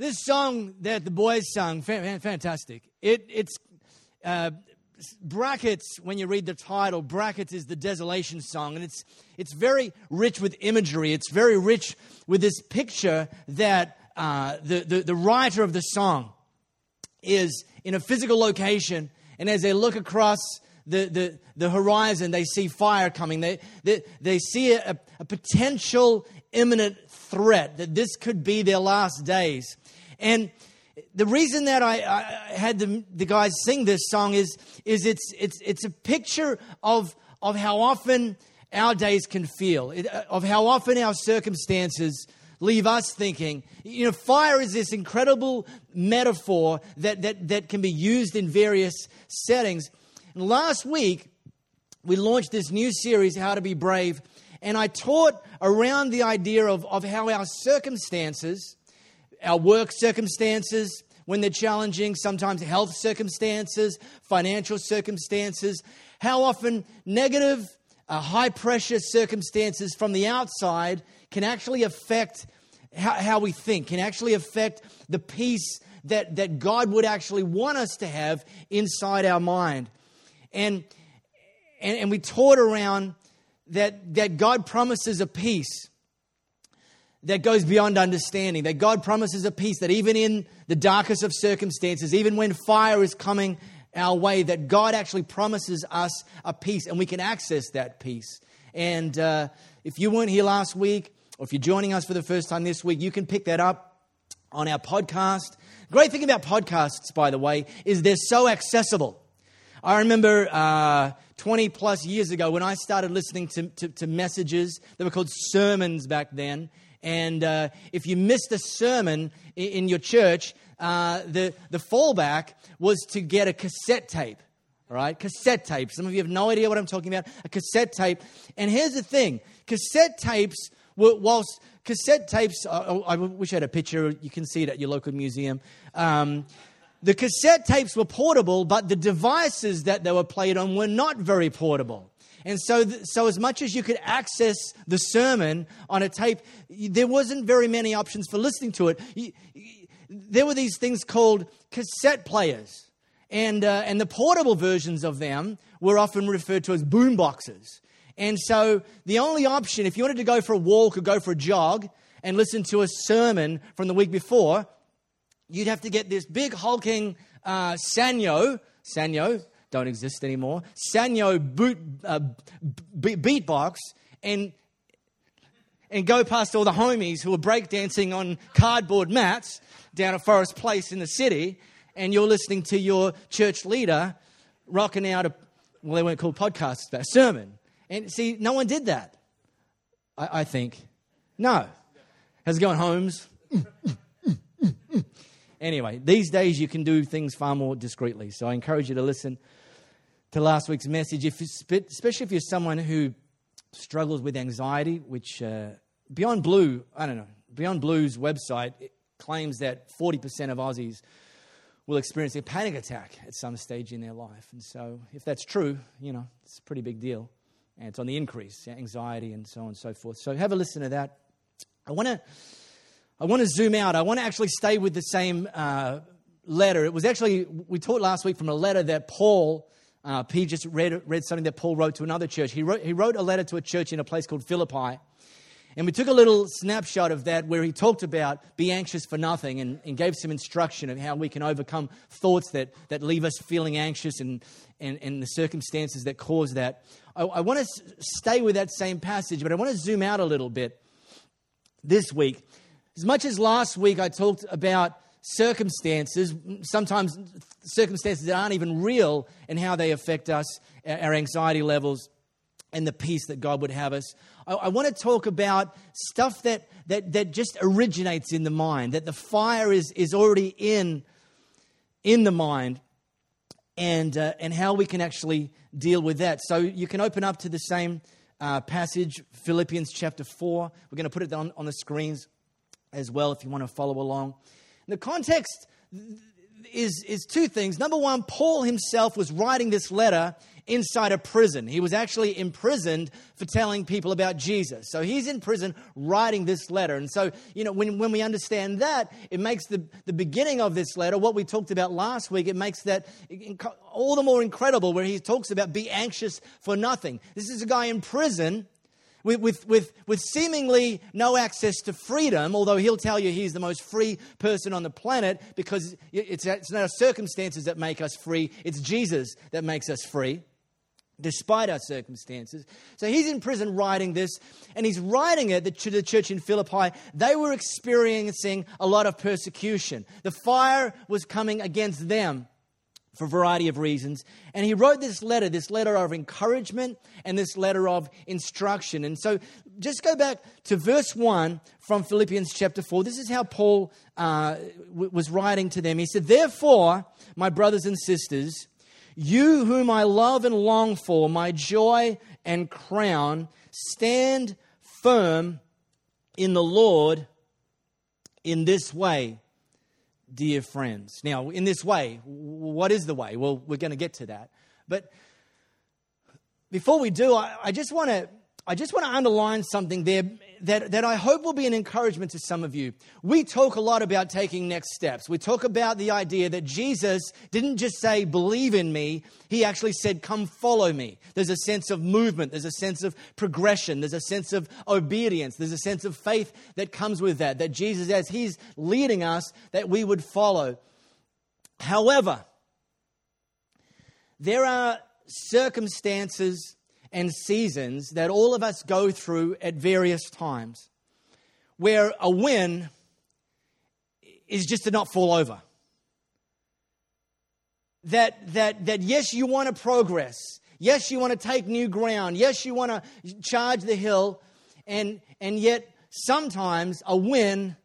This song that the boys sung, fantastic. It, it's uh, brackets when you read the title. Brackets is the desolation song, and it's it's very rich with imagery. It's very rich with this picture that uh, the, the the writer of the song is in a physical location, and as they look across the, the, the horizon, they see fire coming. They, they, they see a, a potential imminent threat that this could be their last days. And the reason that I, I had the, the, guys sing this song is, is it's, it's, it's a picture of, of how often our days can feel, it, uh, of how often our circumstances leave us thinking. You know, fire is this incredible metaphor that, that, that can be used in various settings. And last week, we launched this new series, How to Be Brave, and I taught around the idea of, of how our circumstances, our work circumstances, when they're challenging, sometimes health circumstances, financial circumstances, how often negative, uh, high pressure circumstances from the outside can actually affect how, how we think, can actually affect the peace that, that God would actually want us to have inside our mind. And, and, and we taught around that, that God promises a peace that goes beyond understanding, that God promises a peace that even in the darkest of circumstances, even when fire is coming our way, that God actually promises us a peace and we can access that peace. And uh, if you weren't here last week, or if you're joining us for the first time this week, you can pick that up on our podcast. Great thing about podcasts, by the way, is they're so accessible. I remember uh, 20 plus years ago when I started listening to, to, to messages, they were called sermons back then. And uh, if you missed a sermon in, your church, uh, the, the fallback was to get a cassette tape. All right, cassette tape. Some of you have no idea what I'm talking about. A cassette tape. And here's the thing cassette tapes were, whilst cassette tapes, I, I wish I had a picture, you can see it at your local museum. Um, the cassette tapes were portable, but the devices that they were played on were not very portable. And so, so as much as you could access the sermon on a tape, there wasn't very many options for listening to it. There were these things called cassette players, and uh, and the portable versions of them were often referred to as boom boxes. And so the only option, if you wanted to go for a walk or go for a jog and listen to a sermon from the week before, you'd have to get this big hulking uh, Sanyo, Sanyo, don't exist anymore. Sanyo boot, uh, b- beatbox and and go past all the homies who are breakdancing on cardboard mats down at Forrest Place in the city, and you're listening to your church leader rocking out a well, they weren't called podcasts, but a sermon. And see, no one did that. I, I think. No. How's it going, Holmes? anyway, these days you can do things far more discreetly. So I encourage you to listen to last week's message, if, especially if you're someone who struggles with anxiety, which uh, Beyond Blue, I don't know, Beyond Blue's website claims that 40% of Aussies will experience a panic attack at some stage in their life. And so, if that's true, you know, it's a pretty big deal. And it's on the increase, anxiety and so on and so forth. So, have a listen to that. I want to. I want to zoom out. I want to actually stay with the same uh, letter. It was actually, we taught last week from a letter that Paul uh, P just read, read something that Paul wrote to another church. He wrote, he wrote a letter to a church in a place called Philippi. And we took a little snapshot of that where he talked about be anxious for nothing and, and gave some instruction of how we can overcome thoughts that, that leave us feeling anxious and, and, and the circumstances that cause that. I, I want to stay with that same passage, but I want to zoom out a little bit this week. As much as last week I talked about circumstances, sometimes circumstances that aren't even real, and how they affect us, our anxiety levels, and the peace that God would have us. I, I want to talk about stuff that, that, that just originates in the mind, that the fire is, is already in, in the mind, and, uh, and how we can actually deal with that. So you can open up to the same uh, passage, Philippians chapter 4. We're going to put it on, on the screens as well if you want to follow along. The context is, is two things. Number one, Paul himself was writing this letter inside a prison. He was actually imprisoned for telling people about Jesus. So he's in prison writing this letter. And so, you know, when, when we understand that, it makes the, the beginning of this letter, what we talked about last week, it makes that all the more incredible where he talks about be anxious for nothing. This is a guy in prison with, with, with, with seemingly no access to freedom, although he'll tell you he's the most free person on the planet because it's, it's not our circumstances that make us free, it's Jesus that makes us free. Despite our circumstances. So he's in prison writing this, and he's writing it to the church in Philippi. They were experiencing a lot of persecution. The fire was coming against them for a variety of reasons. And he wrote this letter, this letter of encouragement and this letter of instruction. And so just go back to verse 1 from Philippians chapter 4. This is how Paul uh, was writing to them. He said, Therefore, my brothers and sisters, you whom I love and long for, my joy and crown, stand firm in the Lord in this way dear friends. Now, in this way, what is the way? Well, we're going to get to that. But before we do, I, I just want to I just want to underline something there that, that I hope will be an encouragement to some of you. We talk a lot about taking next steps. We talk about the idea that Jesus didn't just say, believe in me, he actually said, come follow me. There's a sense of movement, there's a sense of progression, there's a sense of obedience, there's a sense of faith that comes with that, that Jesus, as he's leading us, that we would follow. However, there are circumstances and seasons that all of us go through at various times, where a win is just to not fall over. That, that, that yes, you want to progress. Yes, you want to take new ground. Yes, you want to charge the hill. And, and yet, sometimes a win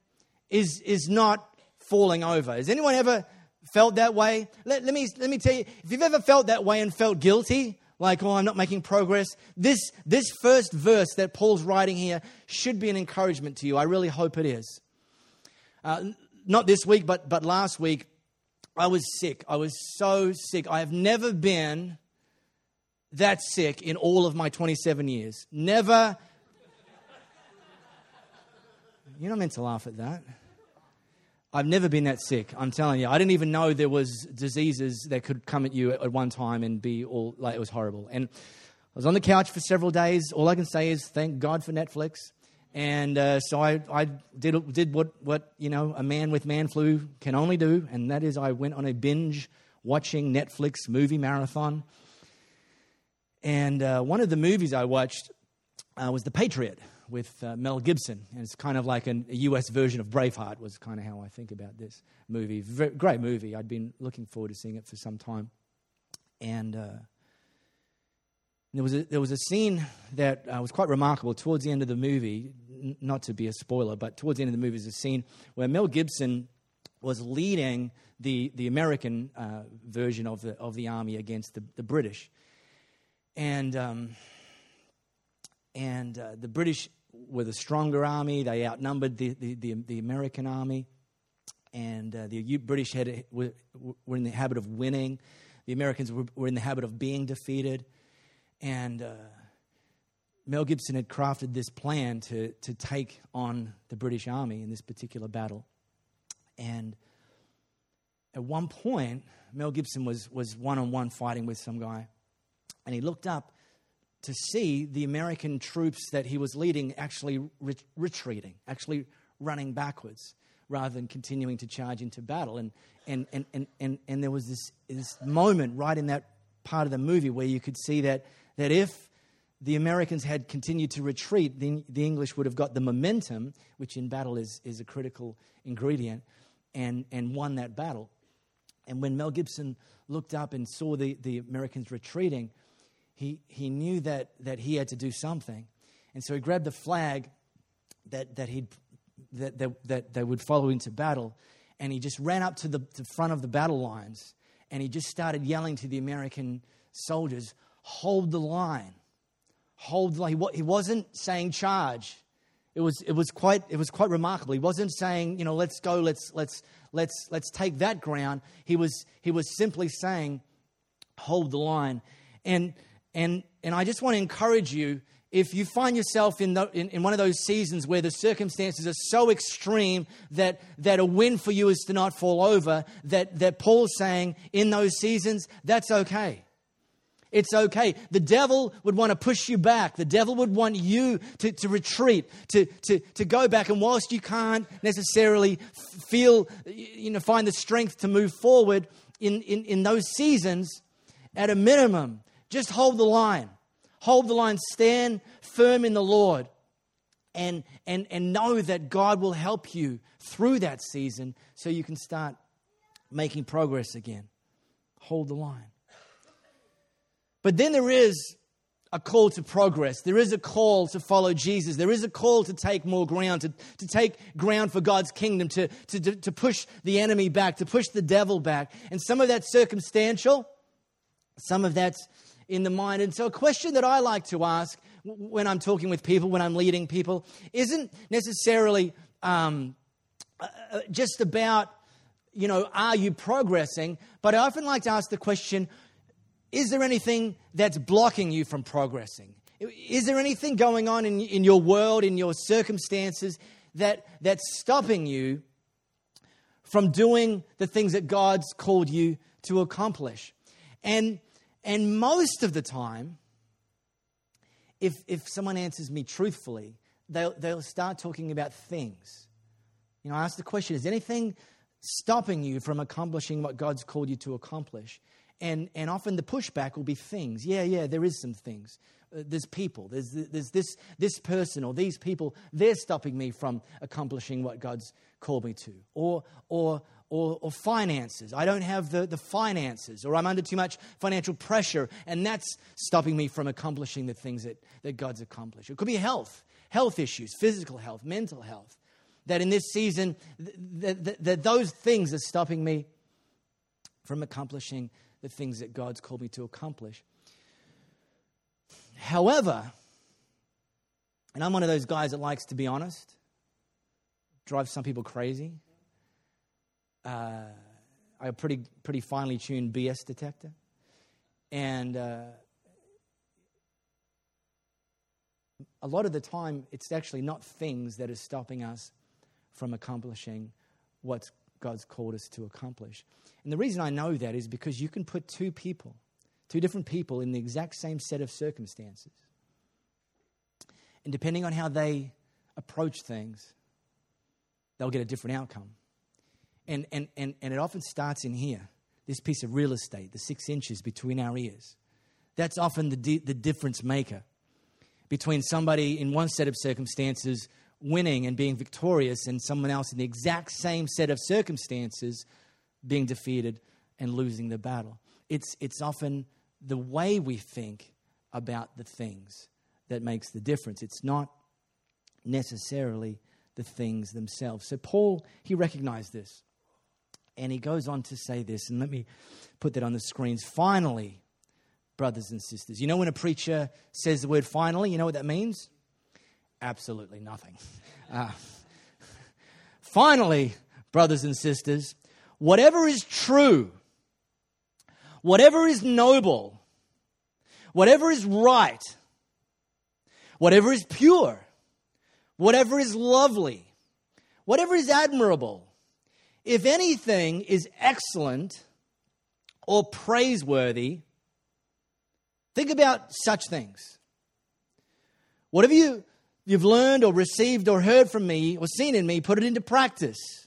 is, is not falling over. Has anyone ever felt that way? Let, let, me, let me tell you if you've ever felt that way and felt guilty, like, oh, I'm not making progress. This, this first verse that Paul's writing here should be an encouragement to you. I really hope it is. Uh, not this week, but, but last week, I was sick. I was so sick. I have never been that sick in all of my 27 years. Never. You're not meant to laugh at that. I've never been that sick. I'm telling you. I didn't even know there was diseases that could come at you at one time and be all like it was horrible. And I was on the couch for several days. All I can say is thank God for Netflix. And uh, so I, I did, did what, what you know a man with man flu can only do, and that is I went on a binge watching Netflix movie marathon. And uh, one of the movies I watched uh, was The Patriot with uh, Mel Gibson. And it's kind of like an, a US version of Braveheart, was kind of how I think about this movie. Very, great movie. I'd been looking forward to seeing it for some time. And uh, there, was a, there was a scene that uh, was quite remarkable towards the end of the movie. N- not to be a spoiler, but towards the end of the movie is a scene where Mel Gibson was leading the, the American uh, version of the, of the army against the, the British. And. Um, and uh, the British were the stronger army. They outnumbered the, the, the, the American army. And uh, the British had, were, were in the habit of winning. The Americans were, were in the habit of being defeated. And uh, Mel Gibson had crafted this plan to, to take on the British army in this particular battle. And at one point, Mel Gibson was one on one fighting with some guy. And he looked up to see the American troops that he was leading actually ret- retreating, actually running backwards rather than continuing to charge into battle. And, and, and, and, and, and there was this, this moment right in that part of the movie where you could see that, that if the Americans had continued to retreat, then the English would have got the momentum, which in battle is, is a critical ingredient, and, and won that battle. And when Mel Gibson looked up and saw the, the Americans retreating, he, he knew that, that he had to do something. And so he grabbed the flag that, that, he'd, that, that, that they would follow into battle, and he just ran up to the to front of the battle lines, and he just started yelling to the American soldiers, Hold the line. Hold the line. He wasn't saying charge. It was, it was quite it was quite remarkable. He wasn't saying, you know, let's go, let's let's let's let's take that ground. He was he was simply saying, hold the line. And and and I just want to encourage you if you find yourself in, the, in, in, one of those seasons where the circumstances are so extreme that, that a win for you is to not fall over, that, that Paul's saying in those seasons, that's okay. It's okay. The devil would want to push you back. The devil would want you to, to retreat, to, to, to go back. And whilst you can't necessarily feel, you know, find the strength to move forward in, in, in those seasons, at a minimum, just hold the line. Hold the line. Stand firm in the Lord. And, and, and know that God will help you through that season so you can start making progress again. Hold the line. But then there is a call to progress. There is a call to follow Jesus. There is a call to take more ground, to, to take ground for God's kingdom, to, to, to push the enemy back, to push the devil back. And some of that's circumstantial, some of that's in the mind. And so, a question that I like to ask when I'm talking with people, when I'm leading people, isn't necessarily um, uh, uh just about, you know, are you progressing? But I often like to ask the question, is there anything that's blocking you from progressing? Is there anything going on in, in your world, in your circumstances, that, that's stopping you from doing the things that God's called you to accomplish? And, and most of the time, if, if someone answers me truthfully, they'll, they'll start talking about things. You know, I ask the question is anything stopping you from accomplishing what God's called you to accomplish? And, and often the pushback will be things. Yeah, yeah, there is some things. Uh, there's people. There's, there's this, this person or these people. They're stopping me from accomplishing what God's called me to. Or, or, or, or finances. I don't have the, the finances. Or I'm under too much financial pressure. And that's stopping me from accomplishing the things that, that God's accomplished. It could be health, health issues, physical health, mental health. That in this season, that, that, that those things are stopping me from accomplishing the things that God's called me to accomplish. However, and I'm one of those guys that likes to be honest, drives some people crazy. Uh, a pretty, pretty finely tuned BS detector. And uh, a lot of the time, it's actually not things that are stopping us from accomplishing what God's called us to accomplish. And the reason I know that is because you can put two people, two different people, in the exact same set of circumstances. And depending on how they approach things, they'll get a different outcome. And, and, and, and it often starts in here this piece of real estate, the six inches between our ears. That's often the, di- the difference maker between somebody in one set of circumstances winning and being victorious and someone else in the exact same set of circumstances being defeated and losing the battle. It's, it's often the way we think about the things that makes the difference. It's not necessarily the things themselves. So, Paul, he recognized this. And he goes on to say this, and let me put that on the screens. Finally, brothers and sisters. You know, when a preacher says the word finally, you know what that means? Absolutely nothing. Uh, finally, brothers and sisters, whatever is true, whatever is noble, whatever is right, whatever is pure, whatever is lovely, whatever is admirable, if anything is excellent or praiseworthy, think about such things. Whatever you, you've learned or received or heard from me or seen in me, put it into practice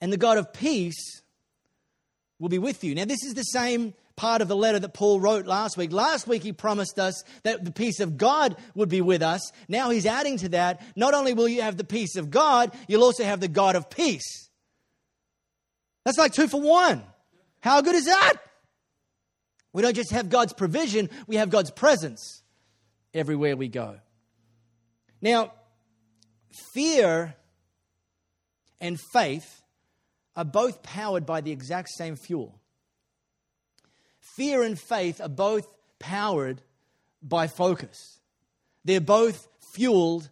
and the God of peace will be with you. Now, this is the same part of the letter that Paul wrote last week. Last week, he promised us that the peace of God would be with us. Now, he's adding to that not only will you have the peace of God, you'll also have the God of peace. That's like two for one. How good is that? We don't just have God's provision, we have God's presence everywhere we go. Now, fear and faith are both powered by the exact same fuel. Fear and faith are both powered by focus. They're both fueled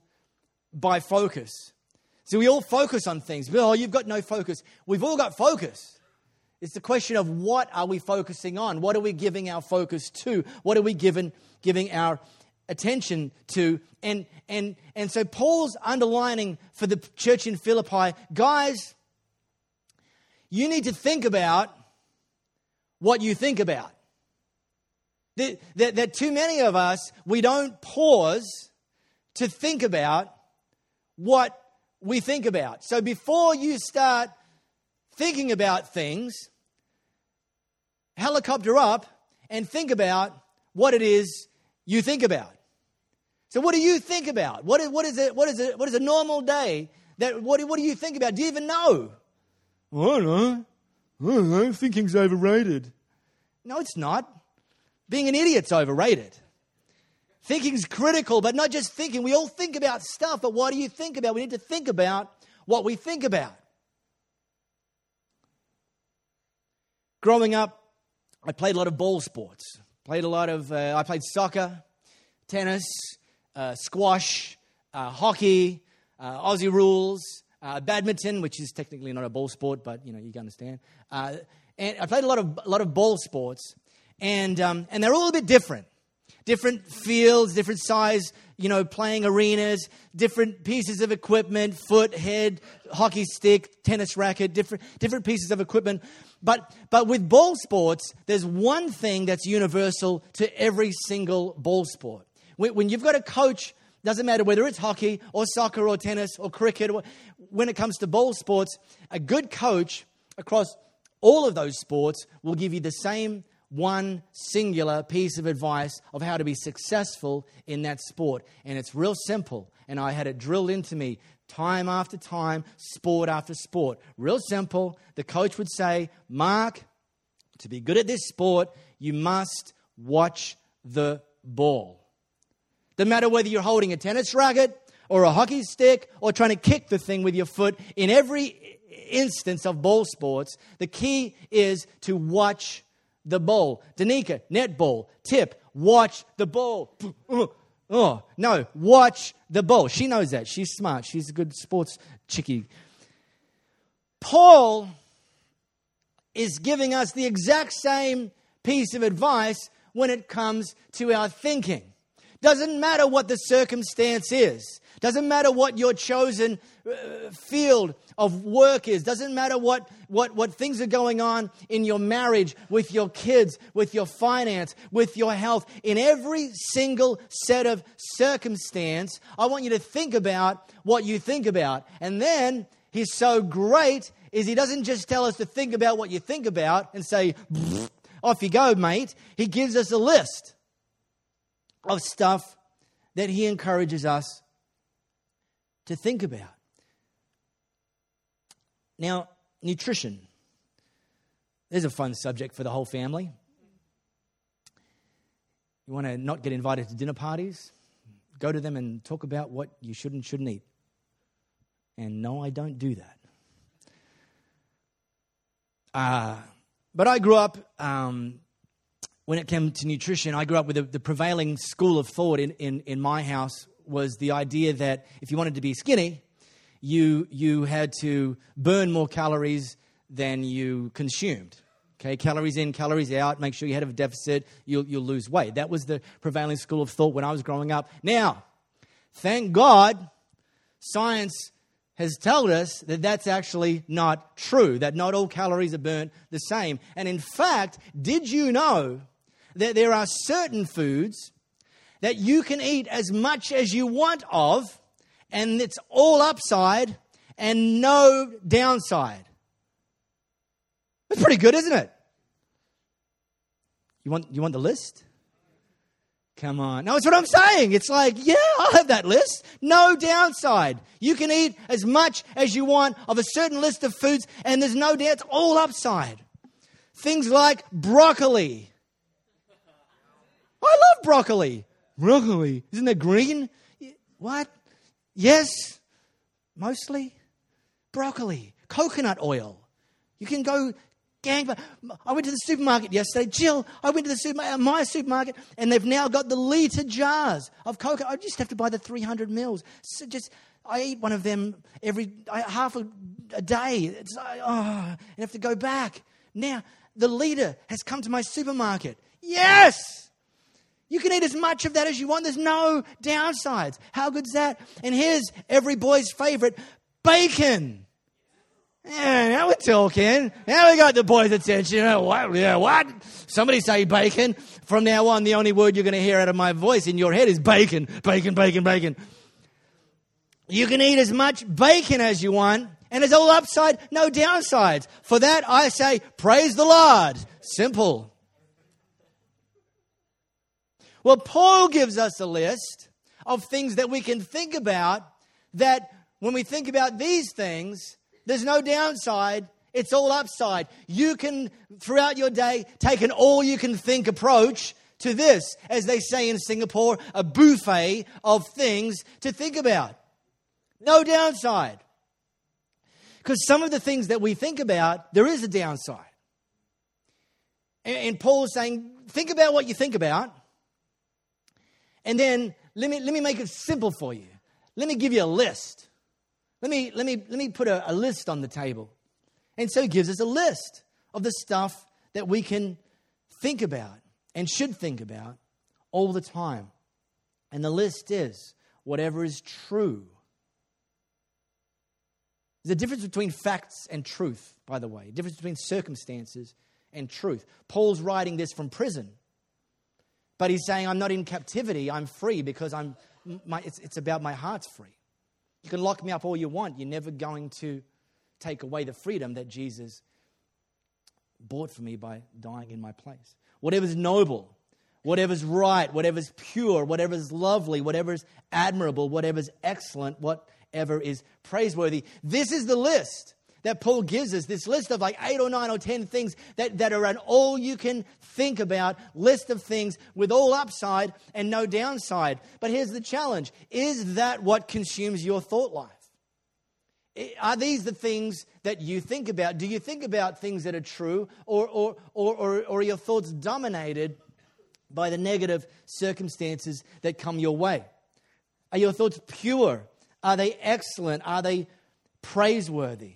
by focus. So we all focus on things. Oh, you've got no focus. We've all got focus. It's the question of what are we focusing on? What are we giving our focus to? What are we giving, giving our attention to? And, and, and so Paul's underlining for the church in Philippi guys, you need to think about what you think about. That, that, that too many of us, we don't pause to think about what we think about. So before you start thinking about things, helicopter up and think about what it is you think about. So, what do you think about? What is, what is, it, what is, it, what is a normal day? That, what, what do you think about? Do you even know? I don't know. Don't. Thinking's overrated. No, it's not. Being an idiot's overrated. Thinking's critical, but not just thinking. We all think about stuff, but what do you think about? We need to think about what we think about. Growing up, I played a lot of ball sports. Played a lot of, uh, I played soccer, tennis, uh, squash, uh, hockey, uh, Aussie rules, uh, badminton, which is technically not a ball sport, but you know you can understand. Uh, and I played a lot of a lot of ball sports, and um, and they're all a bit different different fields, different size, you know, playing arenas, different pieces of equipment, foot, head, hockey stick, tennis racket, different, different pieces of equipment. But, but with ball sports, there's one thing that's universal to every single ball sport. When, when you've got a coach, doesn't matter whether it's hockey or soccer or tennis or cricket, when it comes to ball sports, a good coach across all of those sports will give you the same one singular piece of advice of how to be successful in that sport. And it's real simple. And I had it drilled into me time after time, sport after sport. Real simple. The coach would say, Mark, to be good at this sport, you must watch the ball. No matter whether you're holding a tennis racket or a hockey stick or trying to kick the thing with your foot, in every instance of ball sports, the key is to watch the ball. Danica, netball. Tip, watch the ball. Oh, no, watch the ball. She knows that. She's smart. She's a good sports chickie. Paul is giving us the exact same piece of advice when it comes to our thinking. Doesn't matter what the circumstance is. Doesn't matter what your chosen uh, field of work is. Doesn't matter what, what, what things are going on in your marriage, with your kids, with your finance, with your health. In every single set of circumstance, I want you to think about what you think about. And then he's so great is he doesn't just tell us to think about what you think about and say, off you go, mate. He gives us a list of stuff that he encourages us to think about. Now, nutrition. There's a fun subject for the whole family. You want to not get invited to dinner parties? Go to them and talk about what you should and shouldn't eat. And no, I don't do that. Uh, but I grew up, um, when it came to nutrition, I grew up with the, the prevailing school of thought in, in, in my house was the idea that if you wanted to be skinny, you, you had to burn more calories than you consumed. Okay, calories in, calories out, make sure you had a deficit, you'll, you'll lose weight. That was the prevailing school of thought when I was growing up. Now, thank God, science has told us that that's actually not true, that not all calories are burnt the same. And in fact, did you know that there are certain foods that you can eat as much as you want of and it's all upside and no downside. That's pretty good, isn't it? You want, you want the list? Come on. No, it's what I'm saying. It's like, yeah, I'll have that list. No downside. You can eat as much as you want of a certain list of foods, and there's no doubt it's all upside. Things like broccoli. I love broccoli. Broccoli. Isn't that green? What? Yes, mostly broccoli, coconut oil. You can go gang. I went to the supermarket yesterday. Jill, I went to the super, uh, my supermarket, and they've now got the litre jars of Coca. I just have to buy the 300 mils. So just I eat one of them every half a, a day. It's, oh, I ah, have to go back. Now, the leader has come to my supermarket. Yes! You can eat as much of that as you want. There's no downsides. How good's that? And here's every boy's favorite bacon. Yeah, now we're talking. Now we got the boys' attention. What? Yeah, what? Somebody say bacon. From now on, the only word you're going to hear out of my voice in your head is bacon, bacon, bacon, bacon. You can eat as much bacon as you want, and it's all upside, no downsides. For that, I say, praise the Lord. Simple. Well, Paul gives us a list of things that we can think about that when we think about these things, there's no downside. It's all upside. You can, throughout your day, take an all you can think approach to this, as they say in Singapore, a buffet of things to think about. No downside. Because some of the things that we think about, there is a downside. And, Paul is saying, think about what you think about. And then let me, let me make it simple for you. Let me give you a list. Let me, let me, let me put a, a list on the table. And so he gives us a list of the stuff that we can think about and should think about all the time. And the list is whatever is true, there's a difference between facts and truth, by the way, a difference between circumstances and truth. Paul's writing this from prison, but he's saying, I'm not in captivity, I'm free because I'm, my, it's, it's about my heart's free. You can lock me up all you want, you're never going to take away the freedom that Jesus bought for me by dying in my place. Whatever's noble, whatever's right, whatever's pure, whatever's lovely, whatever's admirable, whatever's excellent, whatever is praiseworthy. This is the list that Paul gives us this list of like eight or nine or ten things that, that are an all you can think about list of things with all upside and no downside. But here's the challenge is that what consumes your thought life? Are these the things that you think about? Do you think about things that are true, or, or, or, or, or are your thoughts dominated by the negative circumstances that come your way? Are your thoughts pure? Are they excellent? Are they praiseworthy?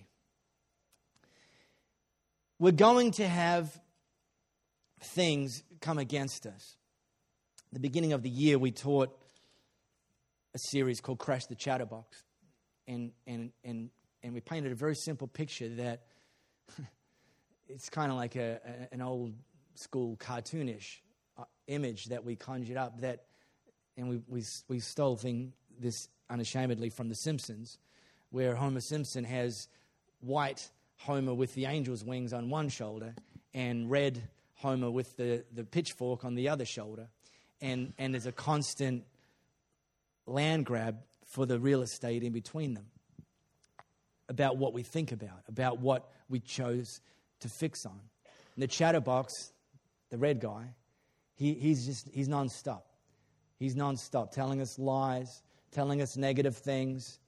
We're going to have things come against us. At the beginning of the year, we taught a series called Crash the Chatterbox. And, and, and, and we painted a very simple picture that it's kind of like a, a, an old school cartoonish uh, image that we conjured up that and we, we, we stole thing, this unashamedly from The Simpsons, where Homer Simpson has white Homer with the angel's wings on one shoulder and red Homer with the, the pitchfork on the other shoulder. And, and there's a constant land grab for the real estate in between them about what we think about, about what we chose to fix on. And the chatterbox, the red guy, he, he's just, he's nonstop. He's nonstop telling us lies, telling us negative things.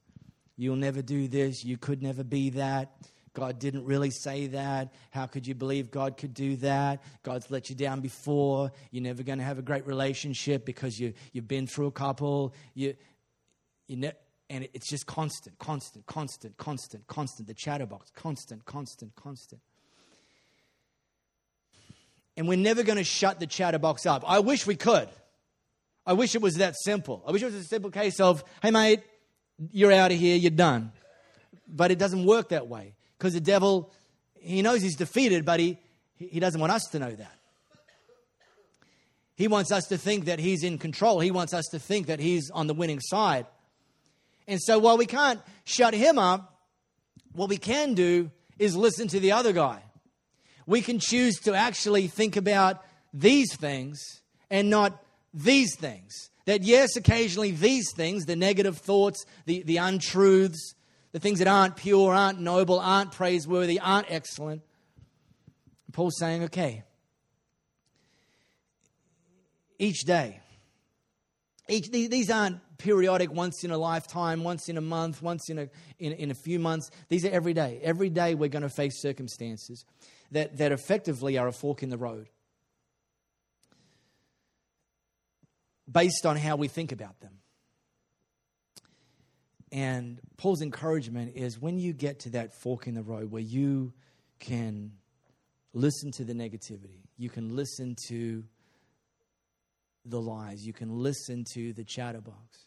You'll never do this. You could never be that. God didn't really say that. How could you believe God could do that? God's let you down before. You're never going to have a great relationship because you, you've been through a couple. You, you ne- and it's just constant, constant, constant, constant, constant. The chatterbox, constant, constant, constant. And we're never going to shut the chatterbox up. I wish we could. I wish it was that simple. I wish it was a simple case of, hey, mate, you're out of here, you're done. But it doesn't work that way because the devil, he knows he's defeated, but he, he doesn't want us to know that. He wants us to think that he's in control. He wants us to think that he's on the winning side. And so while we can't shut him up, what we can do is listen to the other guy. We can choose to actually think about these things and not these things. That, yes, occasionally these things, the negative thoughts, the, the untruths, the things that aren't pure, aren't noble, aren't praiseworthy, aren't excellent. Paul's saying, okay, each day, each, these aren't periodic, once in a lifetime, once in a month, once in a, in, in a few months. These are every day. Every day we're going to face circumstances that, that effectively are a fork in the road based on how we think about them. And Paul's encouragement is when you get to that fork in the road where you can listen to the negativity, you can listen to the lies, you can listen to the chatterbox.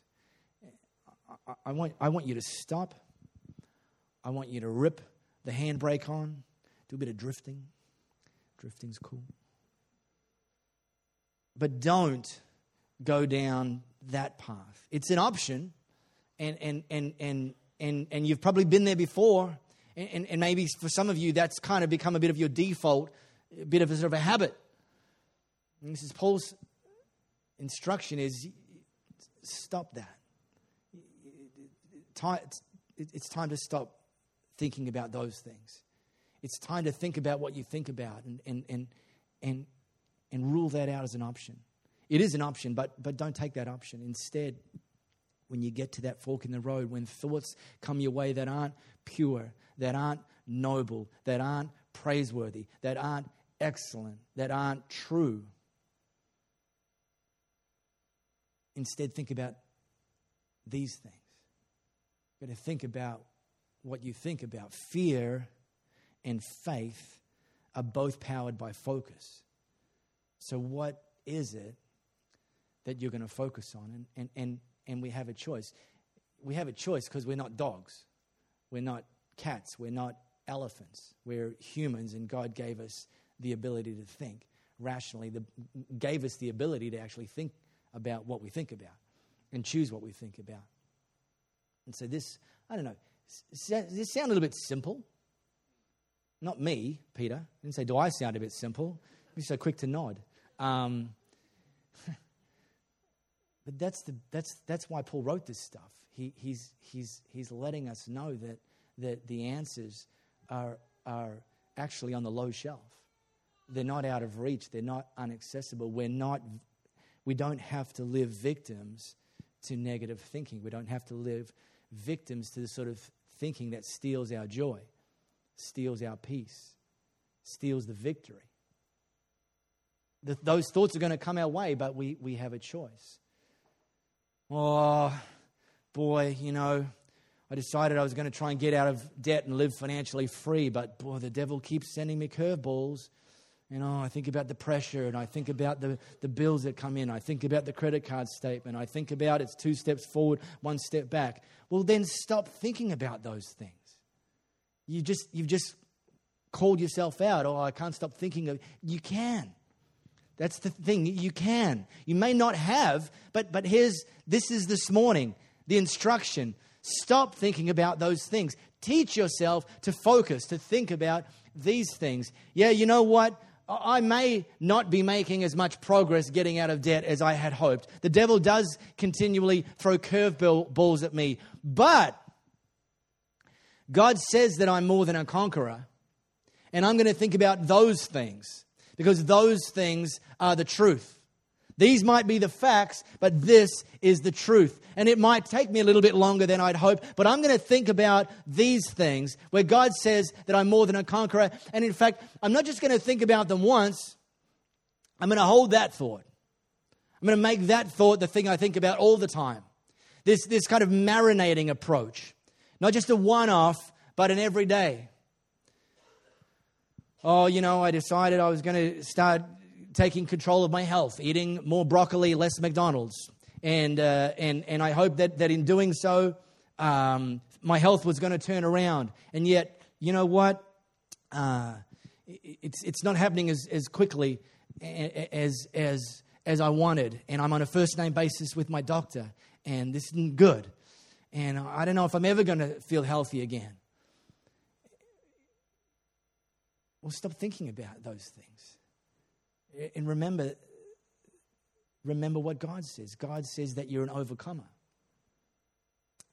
I, I, want, I want you to stop. I want you to rip the handbrake on, do a bit of drifting. Drifting's cool. But don't go down that path. It's an option, and, and, and, and, and, and you've probably been there before, and, and maybe for some of you that's kind of become a bit of your default, a bit of a sort of a habit. And this is Paul's instruction is stop that. It's time to stop thinking about those things. It's time to think about what you think about and, and, and, and, and rule that out as an option. It is an option, but, but don't take that option. Instead, when you get to that fork in the road, when thoughts come your way that aren't pure, that aren't noble, that aren't praiseworthy, that aren't excellent, that aren't true, instead think about these things. You've got to think about what you think about. Fear and faith are both powered by focus. So, what is it that you're going to focus on. And, and, and, and we have a choice. We have a choice because we're not dogs, we're not cats, we're not elephants. We're humans, and God gave us the ability to think rationally, the, gave us the ability to actually think about what we think about and choose what we think about. And so, this, I don't know, does this sound a little bit simple? Not me, Peter. I didn't say, do I sound a bit simple? You're so quick to nod. Um, but that's, the, that's, that's why Paul wrote this stuff. He, he's, he's, he's letting us know that, that the answers are, are actually on the low shelf. They're not out of reach, they're not inaccessible. We're not, we don't have to live victims to negative thinking. We don't have to live victims to the sort of thinking that steals our joy, steals our peace, steals the victory. The, those thoughts are going to come our way, but we, we have a choice oh, boy, you know, I decided I was going to try and get out of debt and live financially free, but boy, the devil keeps sending me curveballs. You know, I think about the pressure and I think about the, the bills that come in. I think about the credit card statement. I think about it's two steps forward, one step back. Well, then stop thinking about those things. You just, you've just called yourself out. Oh, I can't stop thinking of You can. That's the thing. You can. You may not have, but, but here's this is this morning the instruction. Stop thinking about those things. Teach yourself to focus, to think about these things. Yeah, you know what? I may not be making as much progress getting out of debt as I had hoped. The devil does continually throw curveballs at me. But God says that I'm more than a conqueror. And I'm going to think about those things because those things are the truth. These might be the facts, but this is the truth. And it might take me a little bit longer than I'd hope, but I'm going to think about these things where God says that I'm more than a conqueror. And in fact, I'm not just going to think about them once, I'm going to hold that thought. I'm going to make that thought the thing I think about all the time. This, this kind of marinating approach. Not just a one off, but an everyday oh, you know, I decided I was going to start taking control of my health, eating more broccoli, less McDonald's. And, uh, and, and I hoped that, that in doing so, um, my health was going to turn around. And yet, you know what? Uh, it's, it's not happening as, as quickly as, as, as I wanted. And I'm on a first name basis with my doctor, and this isn't good. And I don't know if I'm ever going to feel healthy again. Well, stop thinking about those things. And remember, remember what God says. God says that you're an overcomer.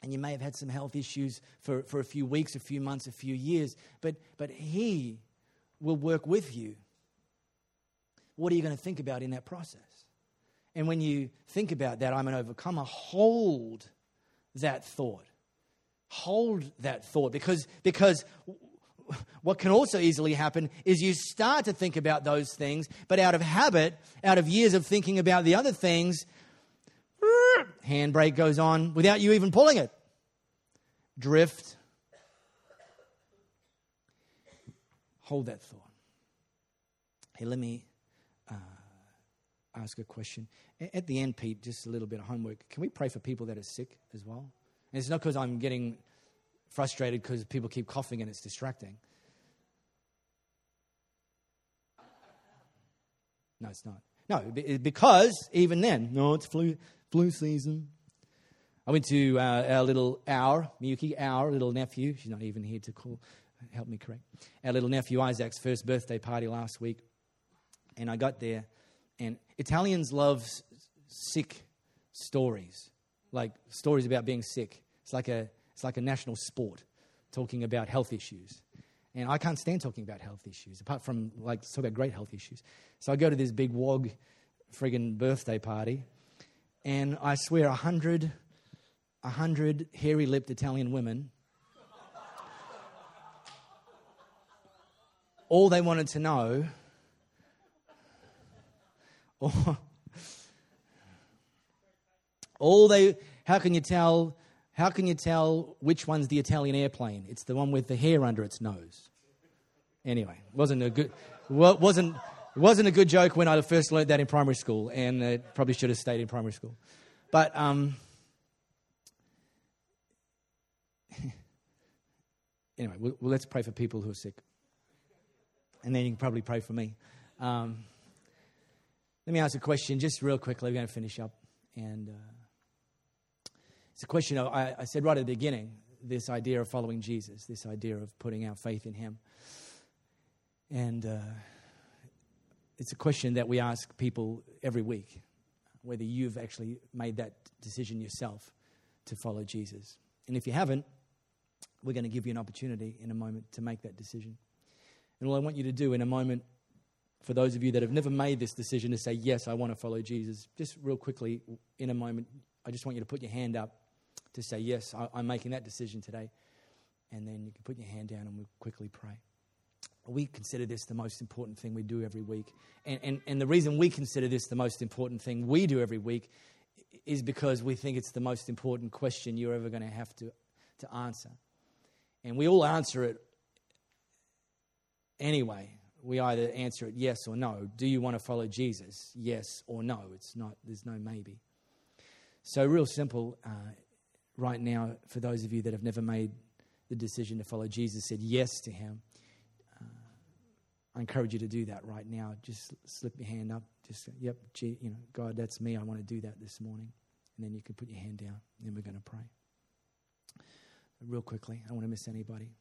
And you may have had some health issues for, for a few weeks, a few months, a few years, but, but He will work with you. What are you going to think about in that process? And when you think about that, I'm an overcomer, hold that thought. Hold that thought because, because what can also easily happen is you start to think about those things, but out of habit, out of years of thinking about the other things, handbrake goes on without you even pulling it. Drift. Hold that thought. Hey, let me uh, ask a question. At the end, Pete, just a little bit of homework. Can we pray for people that are sick as well? And it's not because I'm getting frustrated because people keep coughing and it's distracting. No, it's not. No, because even then, no, it's flu, flu season. I went to uh, our little our Miyuki, our little nephew. She's not even here to call, help me correct. Our little nephew Isaac's first birthday party last week, and I got there, and Italians love sick stories, like stories about being sick. It's like a it's like a national sport, talking about health issues. And I can't stand talking about health issues, apart from like talk about great health issues. So I go to this big wog friggin' birthday party, and I swear a hundred, a hundred hairy-lipped Italian women. all they wanted to know, all they, how can you tell how can you tell which one's the Italian airplane? It's the one with the hair under its nose. Anyway, wasn't a good wasn't wasn't a good joke when I first learned that in primary school, and it probably should have stayed in primary school. But um, anyway, well, let's pray for people who are sick, and then you can probably pray for me. Um, let me ask a question, just real quickly. We're going to finish up, and. Uh, it's a question of, I, I said right at the beginning, this idea of following Jesus, this idea of putting our faith in Him. And uh, it's a question that we ask people every week whether you've actually made that decision yourself to follow Jesus. And if you haven't, we're going to give you an opportunity in a moment to make that decision. And all I want you to do in a moment, for those of you that have never made this decision to say, Yes, I want to follow Jesus, just real quickly, in a moment, I just want you to put your hand up to say, Yes, I, am making that decision today. And then you can put your hand down and we'll quickly pray. We consider this the most important thing we do every week. And, and, and the reason we consider this the most important thing we do every week is because we think it's the most important question you're ever going to have to, to answer. And we all answer it anyway. We either answer it yes or no. Do you want to follow Jesus? Yes or no. It's not, there's no maybe. So, real simple. Uh, right now, for those of you that have never made the decision to follow Jesus, said yes to Him, uh, I encourage you to do that right now. Just slip your hand up. Just, yep, gee, you know, God, that's me. I want to do that this morning. And then you can put your hand down, and then we're going to pray. Real quickly, I don't want to miss anybody.